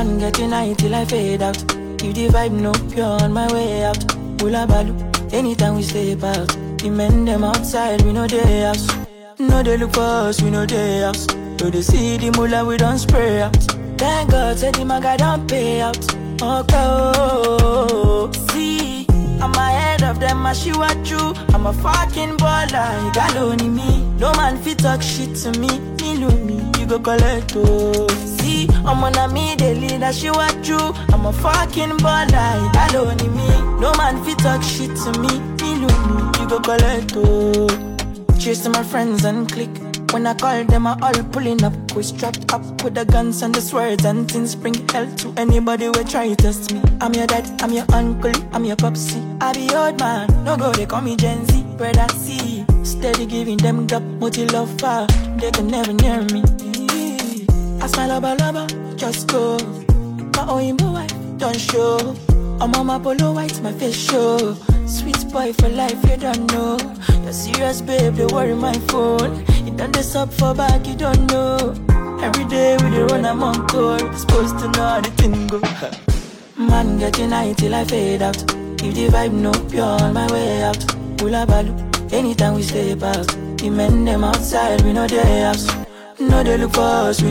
Man getting high till I fade out. If the vibe no pure on my way out. Hula balu, anytime we step out. The men them outside, we know they house. No they look for us, we know they house. So they see the mullah, we don't spray out. Thank God, said the maga don't pay out. Okay, oh, see, I'm ahead of them, I see what you. I'm a fucking baller, you got me. No man fit talk shit to me, me me, you go collect oh. See, I'm on a me, they lead, I see what you. I'm a fucking baller, got only me. No man fit talk shit to me, me love me, you go collect oh. Cheers to my friends and click. When I call them, I all pulling up. We strapped up with the guns and the swords and things. Bring hell to anybody who try to test me. I'm your dad, I'm your uncle, I'm your popsy. I be old man, no go, they call me Gen Z. Brother C, steady giving them gap, multi love far. They can never near me. Smile lover, lover, just go. My own wife, don't show. I'm on my polo white, my face show. Sweet boy for life, you don't know. You're serious, babe, they worry my phone. You done this up for back, you don't know. Every day we dey run, I'm on call. Supposed to know the thing go. Man getting high till I fade out. If the vibe no pure on my way out. Hula balu, anytime we step out. The men them outside, we know they house. No they look for us, we